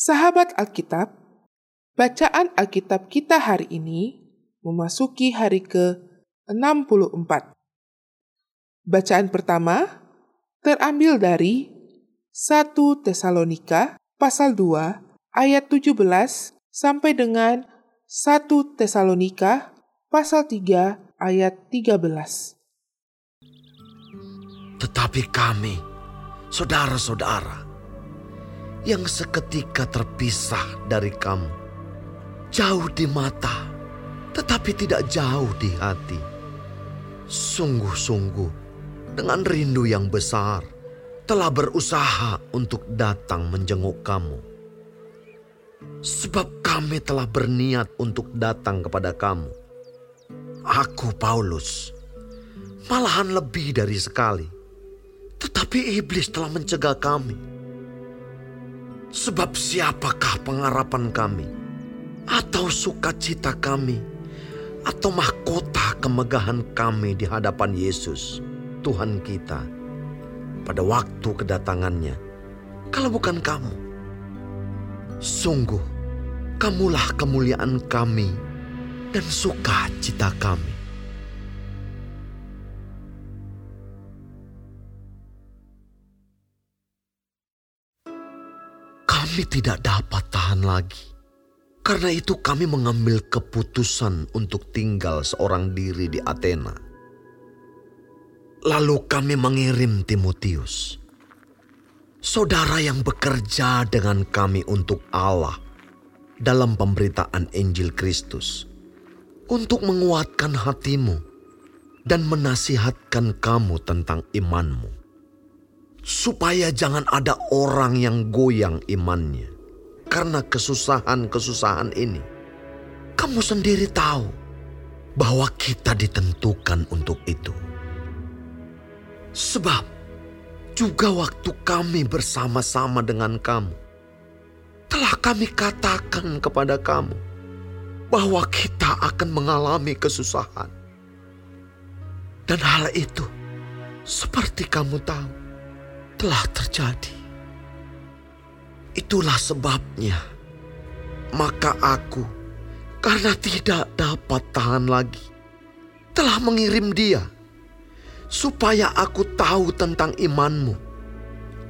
Sahabat Alkitab, bacaan Alkitab kita hari ini memasuki hari ke-64. Bacaan pertama terambil dari 1 Tesalonika pasal 2 ayat 17 sampai dengan 1 Tesalonika pasal 3 ayat 13. Tetapi kami, saudara-saudara, yang seketika terpisah dari kamu, jauh di mata, tetapi tidak jauh di hati. Sungguh-sungguh, dengan rindu yang besar, telah berusaha untuk datang menjenguk kamu. Sebab kami telah berniat untuk datang kepada kamu. Aku, Paulus, malahan lebih dari sekali tetapi iblis telah mencegah kami. Sebab siapakah pengharapan kami? Atau sukacita kami? Atau mahkota kemegahan kami di hadapan Yesus, Tuhan kita, pada waktu kedatangannya, kalau bukan kamu? Sungguh, kamulah kemuliaan kami dan sukacita kami. Kami tidak dapat tahan lagi. Karena itu kami mengambil keputusan untuk tinggal seorang diri di Athena. Lalu kami mengirim Timotius, saudara yang bekerja dengan kami untuk Allah dalam pemberitaan Injil Kristus, untuk menguatkan hatimu dan menasihatkan kamu tentang imanmu supaya jangan ada orang yang goyang imannya karena kesusahan-kesusahan ini. Kamu sendiri tahu bahwa kita ditentukan untuk itu. Sebab juga waktu kami bersama-sama dengan kamu, telah kami katakan kepada kamu bahwa kita akan mengalami kesusahan. Dan hal itu, seperti kamu tahu, telah terjadi. Itulah sebabnya, maka aku, karena tidak dapat tahan lagi, telah mengirim dia, supaya aku tahu tentang imanmu.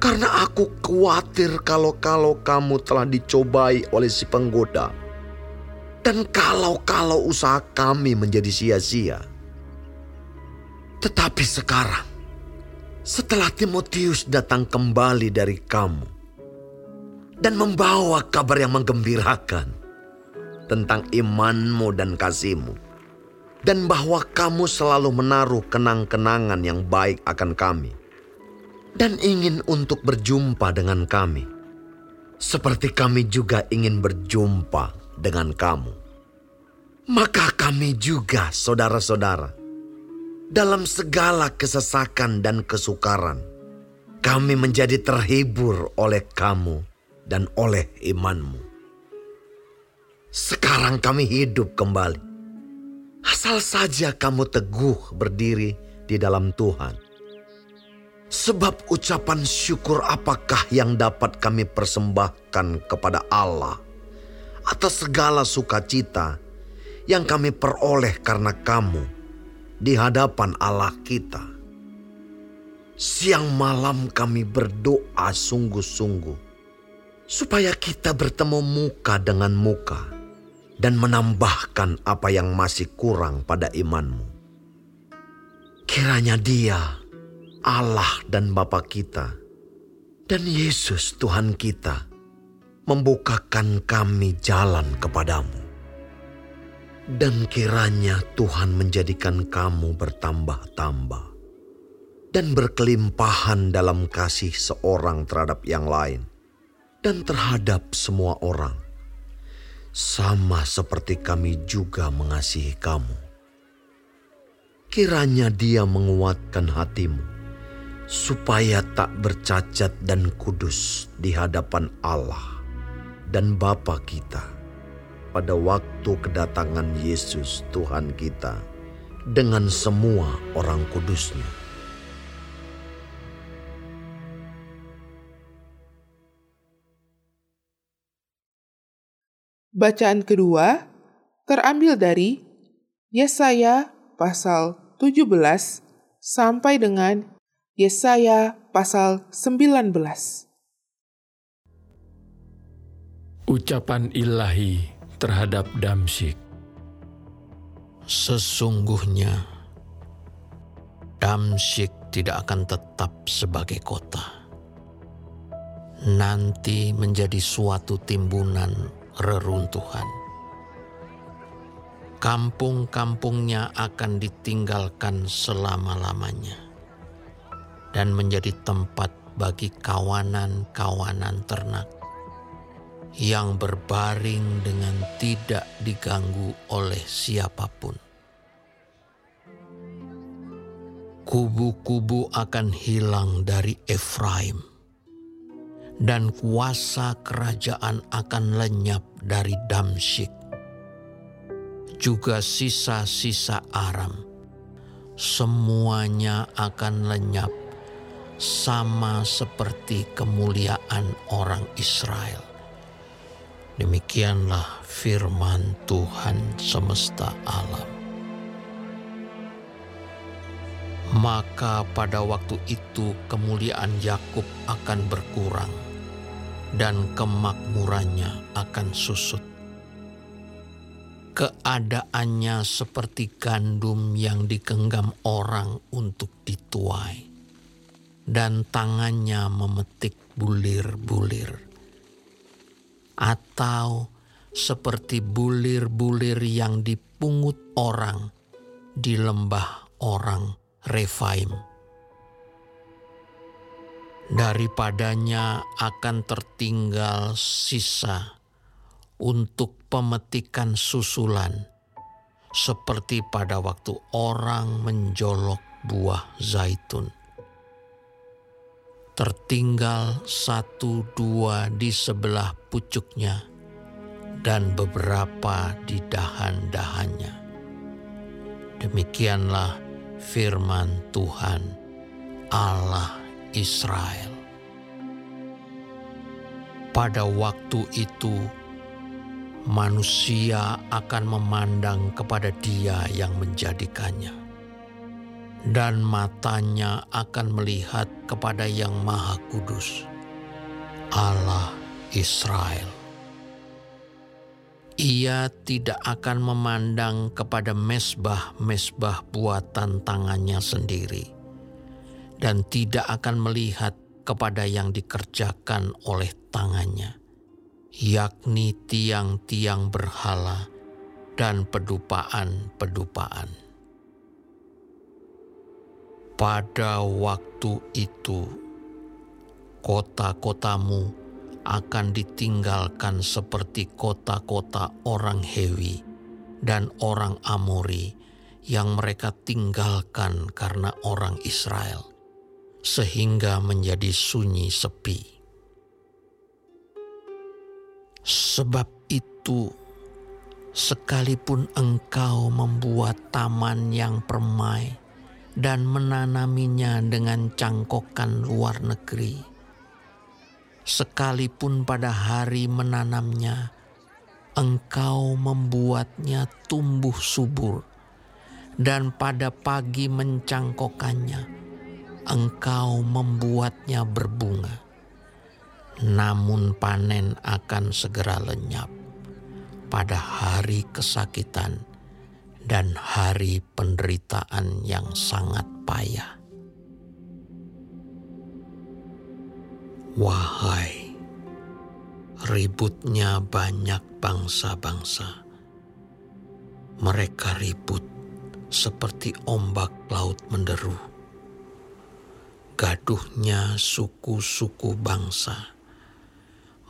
Karena aku khawatir kalau-kalau kamu telah dicobai oleh si penggoda. Dan kalau-kalau usaha kami menjadi sia-sia. Tetapi sekarang, setelah Timotius datang kembali dari kamu dan membawa kabar yang menggembirakan tentang imanmu dan kasihmu, dan bahwa kamu selalu menaruh kenang-kenangan yang baik akan kami, dan ingin untuk berjumpa dengan kami, seperti kami juga ingin berjumpa dengan kamu. Maka kami juga, saudara-saudara, dalam segala kesesakan dan kesukaran. Kami menjadi terhibur oleh kamu dan oleh imanmu. Sekarang kami hidup kembali. Asal saja kamu teguh berdiri di dalam Tuhan. Sebab ucapan syukur apakah yang dapat kami persembahkan kepada Allah atas segala sukacita yang kami peroleh karena kamu di hadapan Allah kita. Siang malam kami berdoa sungguh-sungguh supaya kita bertemu muka dengan muka dan menambahkan apa yang masih kurang pada imanmu. Kiranya Dia, Allah dan Bapa kita, dan Yesus Tuhan kita, membukakan kami jalan kepadamu dan kiranya Tuhan menjadikan kamu bertambah-tambah dan berkelimpahan dalam kasih seorang terhadap yang lain dan terhadap semua orang, sama seperti kami juga mengasihi kamu. Kiranya Dia menguatkan hatimu, supaya tak bercacat dan kudus di hadapan Allah dan Bapa kita pada waktu kedatangan Yesus Tuhan kita dengan semua orang kudusnya. Bacaan kedua terambil dari Yesaya pasal 17 sampai dengan Yesaya pasal 19. Ucapan ilahi terhadap Damsyik. Sesungguhnya Damsyik tidak akan tetap sebagai kota. Nanti menjadi suatu timbunan reruntuhan. Kampung-kampungnya akan ditinggalkan selama-lamanya dan menjadi tempat bagi kawanan-kawanan ternak yang berbaring dengan tidak diganggu oleh siapa pun. Kubu-kubu akan hilang dari Efraim, dan kuasa kerajaan akan lenyap dari Damsyik. Juga sisa-sisa Aram, semuanya akan lenyap sama seperti kemuliaan orang Israel. Demikianlah firman Tuhan semesta alam. Maka pada waktu itu kemuliaan Yakub akan berkurang dan kemakmurannya akan susut. Keadaannya seperti gandum yang digenggam orang untuk dituai dan tangannya memetik bulir-bulir atau seperti bulir-bulir yang dipungut orang di lembah orang Refaim. Daripadanya akan tertinggal sisa untuk pemetikan susulan, seperti pada waktu orang menjolok buah zaitun tertinggal satu dua di sebelah pucuknya dan beberapa di dahan-dahannya. Demikianlah firman Tuhan Allah Israel. Pada waktu itu, manusia akan memandang kepada Dia yang menjadikannya dan matanya akan melihat kepada Yang Maha Kudus, Allah Israel. Ia tidak akan memandang kepada mesbah-mesbah buatan tangannya sendiri, dan tidak akan melihat kepada yang dikerjakan oleh tangannya, yakni tiang-tiang berhala dan pedupaan-pedupaan pada waktu itu, kota-kotamu akan ditinggalkan seperti kota-kota orang Hewi dan orang Amori yang mereka tinggalkan karena orang Israel, sehingga menjadi sunyi sepi. Sebab itu, sekalipun engkau membuat taman yang permai, dan menanaminya dengan cangkokan luar negeri. Sekalipun pada hari menanamnya, engkau membuatnya tumbuh subur, dan pada pagi mencangkokannya, engkau membuatnya berbunga. Namun panen akan segera lenyap pada hari kesakitan dan hari penderitaan yang sangat payah. Wahai, ributnya banyak bangsa-bangsa. Mereka ribut seperti ombak laut menderu. Gaduhnya suku-suku bangsa.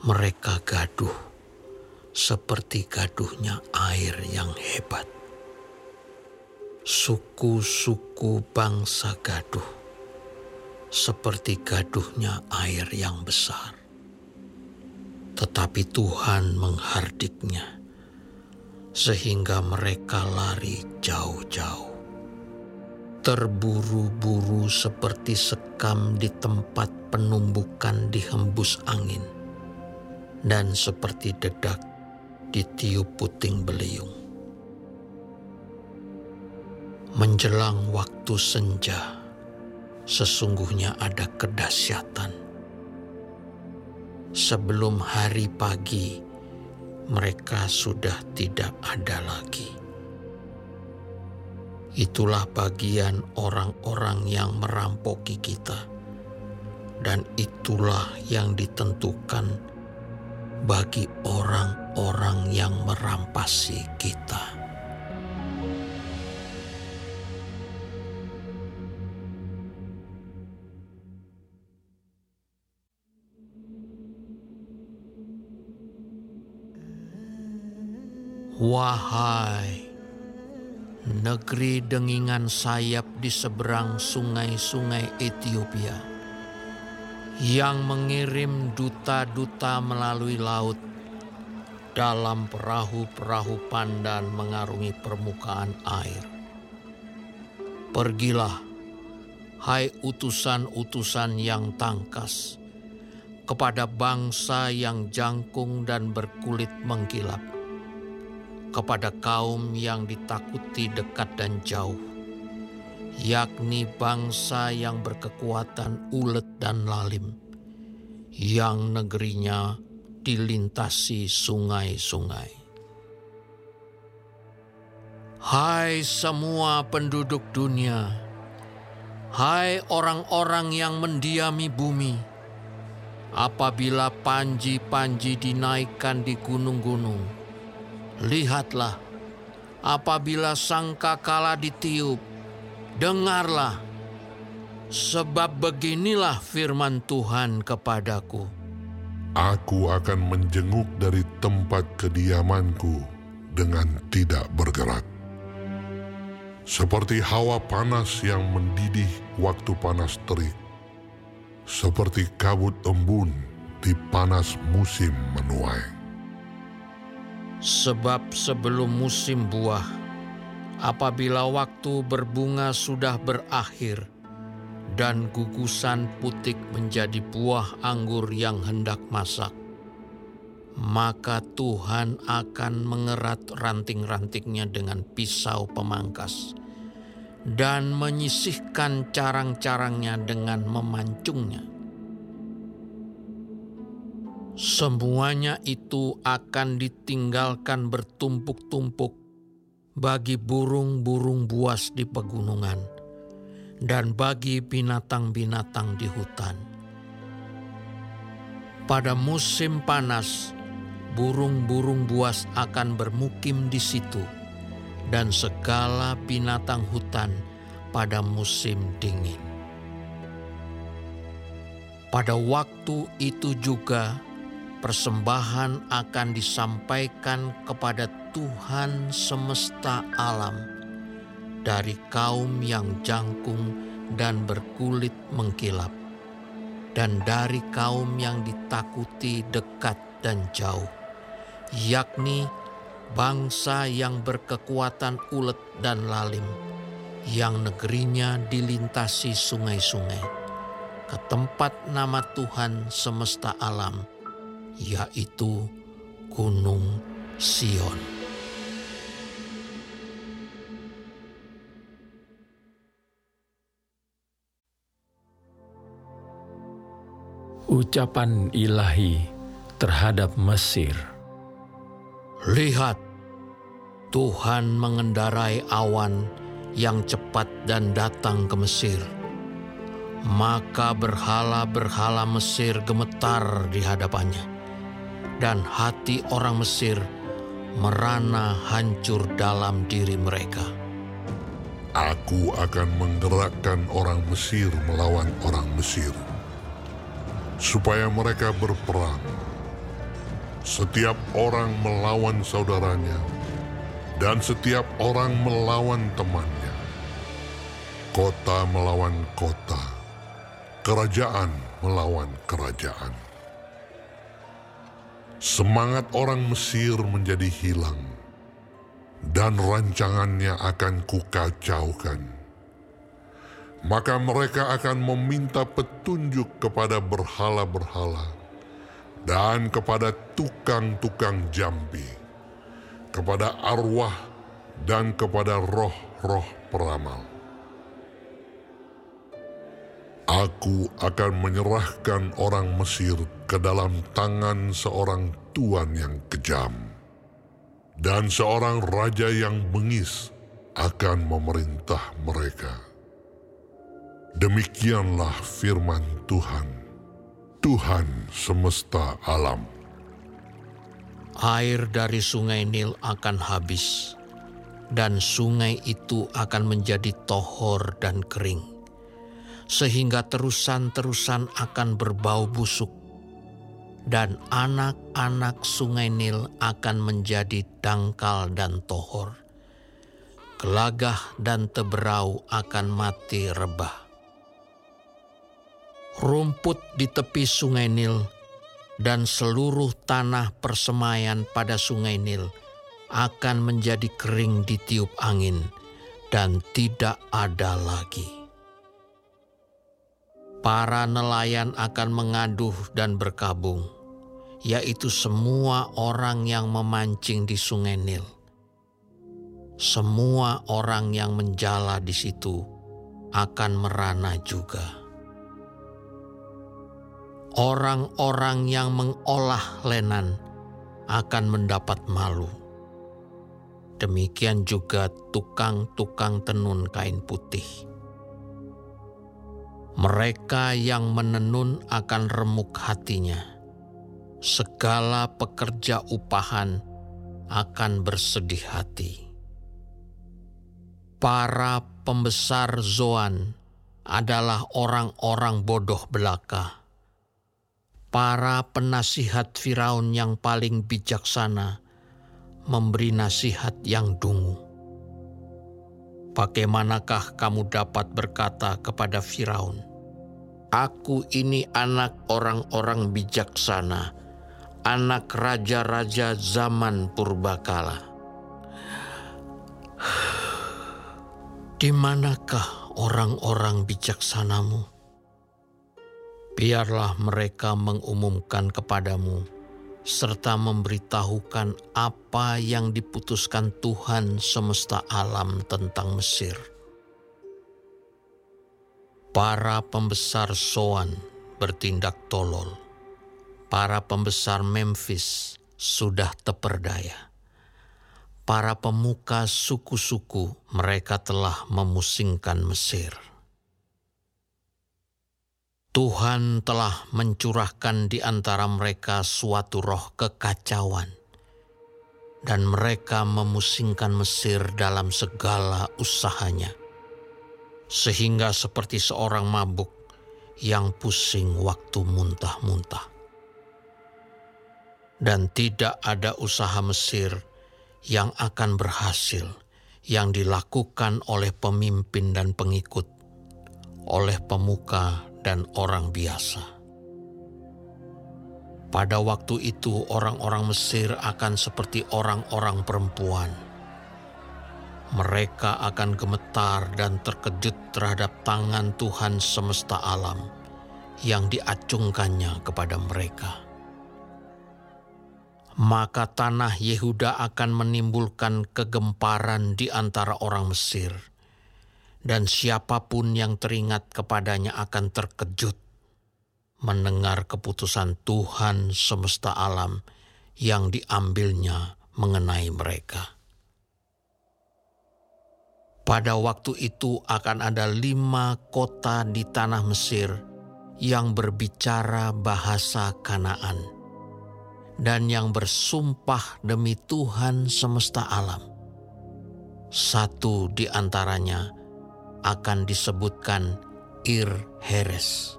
Mereka gaduh seperti gaduhnya air yang hebat suku-suku bangsa gaduh, seperti gaduhnya air yang besar. Tetapi Tuhan menghardiknya, sehingga mereka lari jauh-jauh. Terburu-buru seperti sekam di tempat penumbukan dihembus angin, dan seperti dedak ditiup puting beliung. Menjelang waktu senja, sesungguhnya ada kedahsyatan. Sebelum hari pagi, mereka sudah tidak ada lagi. Itulah bagian orang-orang yang merampoki kita, dan itulah yang ditentukan bagi orang-orang yang merampasi kita. Wahai negeri dengingan sayap di seberang sungai-sungai Ethiopia yang mengirim duta-duta melalui laut dalam perahu-perahu pandan mengarungi permukaan air. Pergilah, hai utusan-utusan yang tangkas, kepada bangsa yang jangkung dan berkulit mengkilap kepada kaum yang ditakuti dekat dan jauh, yakni bangsa yang berkekuatan ulet dan lalim, yang negerinya dilintasi sungai-sungai. Hai semua penduduk dunia, hai orang-orang yang mendiami bumi, apabila panji-panji dinaikkan di gunung-gunung, Lihatlah, apabila sangka kala ditiup, dengarlah, sebab beginilah firman Tuhan kepadaku. Aku akan menjenguk dari tempat kediamanku dengan tidak bergerak. Seperti hawa panas yang mendidih waktu panas terik, seperti kabut embun di panas musim menuai. Sebab sebelum musim buah, apabila waktu berbunga sudah berakhir, dan gugusan putik menjadi buah anggur yang hendak masak, maka Tuhan akan mengerat ranting-rantingnya dengan pisau pemangkas dan menyisihkan carang-carangnya dengan memancungnya. Semuanya itu akan ditinggalkan bertumpuk-tumpuk bagi burung-burung buas di pegunungan dan bagi binatang-binatang di hutan. Pada musim panas, burung-burung buas akan bermukim di situ, dan segala binatang hutan pada musim dingin. Pada waktu itu juga, persembahan akan disampaikan kepada Tuhan semesta alam dari kaum yang jangkung dan berkulit mengkilap, dan dari kaum yang ditakuti dekat dan jauh, yakni bangsa yang berkekuatan ulet dan lalim, yang negerinya dilintasi sungai-sungai, ke tempat nama Tuhan semesta alam yaitu Gunung Sion. Ucapan ilahi terhadap Mesir. Lihat, Tuhan mengendarai awan yang cepat dan datang ke Mesir. Maka berhala-berhala Mesir gemetar di hadapannya dan hati orang Mesir merana hancur dalam diri mereka. Aku akan menggerakkan orang Mesir melawan orang Mesir, supaya mereka berperang. Setiap orang melawan saudaranya, dan setiap orang melawan temannya. Kota melawan kota, kerajaan melawan kerajaan semangat orang Mesir menjadi hilang, dan rancangannya akan kukacaukan. Maka mereka akan meminta petunjuk kepada berhala-berhala dan kepada tukang-tukang jambi, kepada arwah dan kepada roh-roh peramal. Aku akan menyerahkan orang Mesir ke dalam tangan seorang tuan yang kejam, dan seorang raja yang bengis akan memerintah mereka. Demikianlah firman Tuhan, Tuhan semesta alam. Air dari sungai Nil akan habis, dan sungai itu akan menjadi tohor dan kering, sehingga terusan-terusan akan berbau busuk, dan anak-anak sungai Nil akan menjadi dangkal dan tohor. Gelagah dan teberau akan mati rebah. Rumput di tepi sungai Nil dan seluruh tanah persemaian pada sungai Nil akan menjadi kering ditiup angin dan tidak ada lagi. Para nelayan akan mengaduh dan berkabung, yaitu semua orang yang memancing di sungai Nil. Semua orang yang menjala di situ akan merana juga orang-orang yang mengolah lenan akan mendapat malu. Demikian juga tukang-tukang tenun kain putih. Mereka yang menenun akan remuk hatinya. Segala pekerja upahan akan bersedih hati. Para pembesar Zoan adalah orang-orang bodoh belaka para penasihat Firaun yang paling bijaksana memberi nasihat yang dungu. Bagaimanakah kamu dapat berkata kepada Firaun, "Aku ini anak orang-orang bijaksana, anak raja-raja zaman purbakala." Di manakah orang-orang bijaksanamu? biarlah mereka mengumumkan kepadamu serta memberitahukan apa yang diputuskan Tuhan semesta alam tentang Mesir. Para pembesar Soan bertindak tolol. Para pembesar Memphis sudah teperdaya. Para pemuka suku-suku mereka telah memusingkan Mesir. Tuhan telah mencurahkan di antara mereka suatu roh kekacauan, dan mereka memusingkan Mesir dalam segala usahanya, sehingga seperti seorang mabuk yang pusing waktu muntah-muntah. Dan tidak ada usaha Mesir yang akan berhasil yang dilakukan oleh pemimpin dan pengikut, oleh pemuka dan orang biasa. Pada waktu itu, orang-orang Mesir akan seperti orang-orang perempuan. Mereka akan gemetar dan terkejut terhadap tangan Tuhan semesta alam yang diacungkannya kepada mereka. Maka tanah Yehuda akan menimbulkan kegemparan di antara orang Mesir dan siapa pun yang teringat kepadanya akan terkejut mendengar keputusan Tuhan semesta alam yang diambilnya mengenai mereka. Pada waktu itu akan ada lima kota di tanah Mesir yang berbicara bahasa Kanaan dan yang bersumpah demi Tuhan semesta alam. Satu di antaranya akan disebutkan Ir Heres.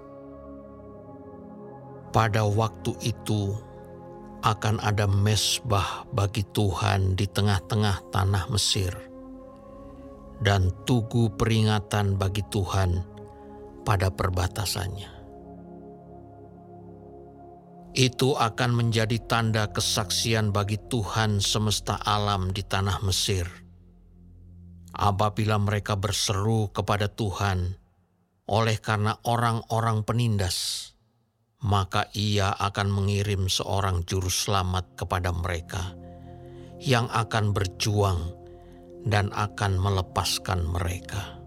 Pada waktu itu akan ada mesbah bagi Tuhan di tengah-tengah tanah Mesir dan tugu peringatan bagi Tuhan pada perbatasannya. Itu akan menjadi tanda kesaksian bagi Tuhan semesta alam di tanah Mesir – apabila mereka berseru kepada Tuhan oleh karena orang-orang penindas, maka ia akan mengirim seorang juru selamat kepada mereka yang akan berjuang dan akan melepaskan mereka.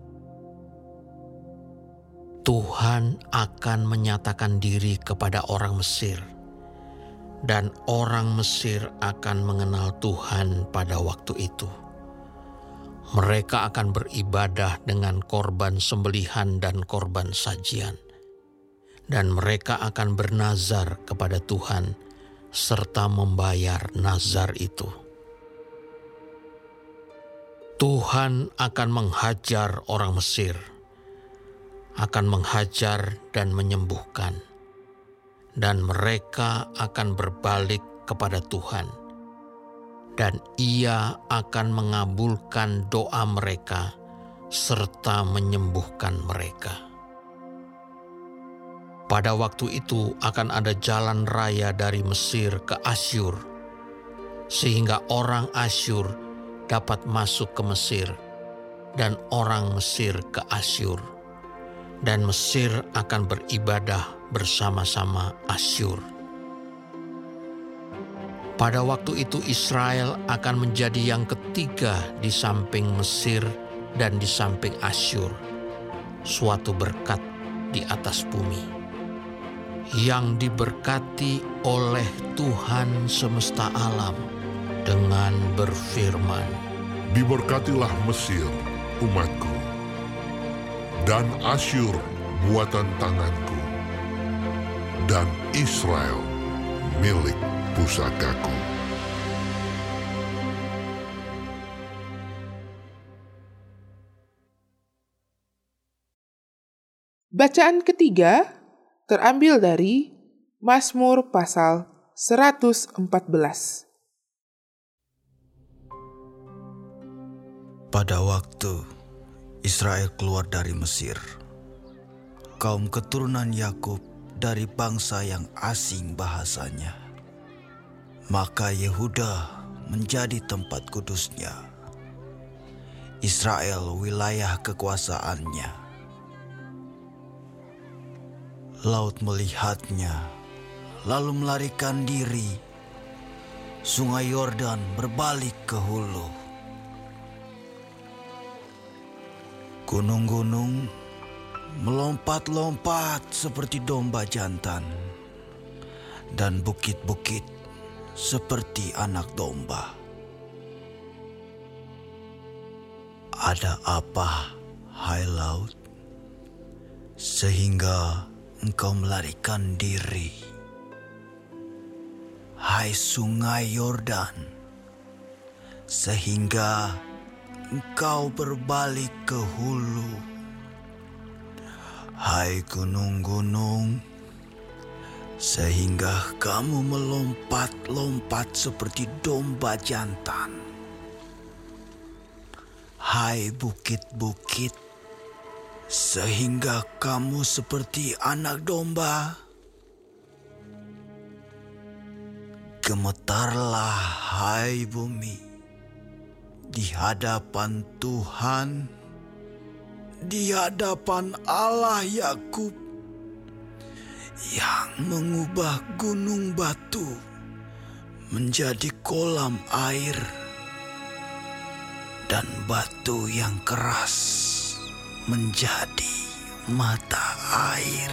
Tuhan akan menyatakan diri kepada orang Mesir, dan orang Mesir akan mengenal Tuhan pada waktu itu. Mereka akan beribadah dengan korban sembelihan dan korban sajian, dan mereka akan bernazar kepada Tuhan serta membayar nazar itu. Tuhan akan menghajar orang Mesir akan menghajar dan menyembuhkan, dan mereka akan berbalik kepada Tuhan, dan Ia akan mengabulkan doa mereka serta menyembuhkan mereka. Pada waktu itu akan ada jalan raya dari Mesir ke Asyur, sehingga orang Asyur dapat masuk ke Mesir, dan orang Mesir ke Asyur dan Mesir akan beribadah bersama-sama Asyur. Pada waktu itu Israel akan menjadi yang ketiga di samping Mesir dan di samping Asyur, suatu berkat di atas bumi. Yang diberkati oleh Tuhan semesta alam dengan berfirman, Diberkatilah Mesir, umatku dan Asyur buatan tanganku, dan Israel milik pusakaku. Bacaan ketiga terambil dari Mazmur pasal 114. Pada waktu Israel keluar dari Mesir. Kaum keturunan Yakub dari bangsa yang asing bahasanya. Maka Yehuda menjadi tempat kudusnya. Israel wilayah kekuasaannya. Laut melihatnya, lalu melarikan diri. Sungai Yordan berbalik ke hulu. Gunung-gunung melompat-lompat seperti domba jantan, dan bukit-bukit seperti anak domba. Ada apa, hai laut, sehingga engkau melarikan diri? Hai sungai Yordan, sehingga engkau berbalik ke hulu. Hai gunung-gunung, sehingga kamu melompat-lompat seperti domba jantan. Hai bukit-bukit, sehingga kamu seperti anak domba. Gemetarlah, hai bumi di hadapan Tuhan, di hadapan Allah Yakub yang mengubah gunung batu menjadi kolam air dan batu yang keras menjadi mata air.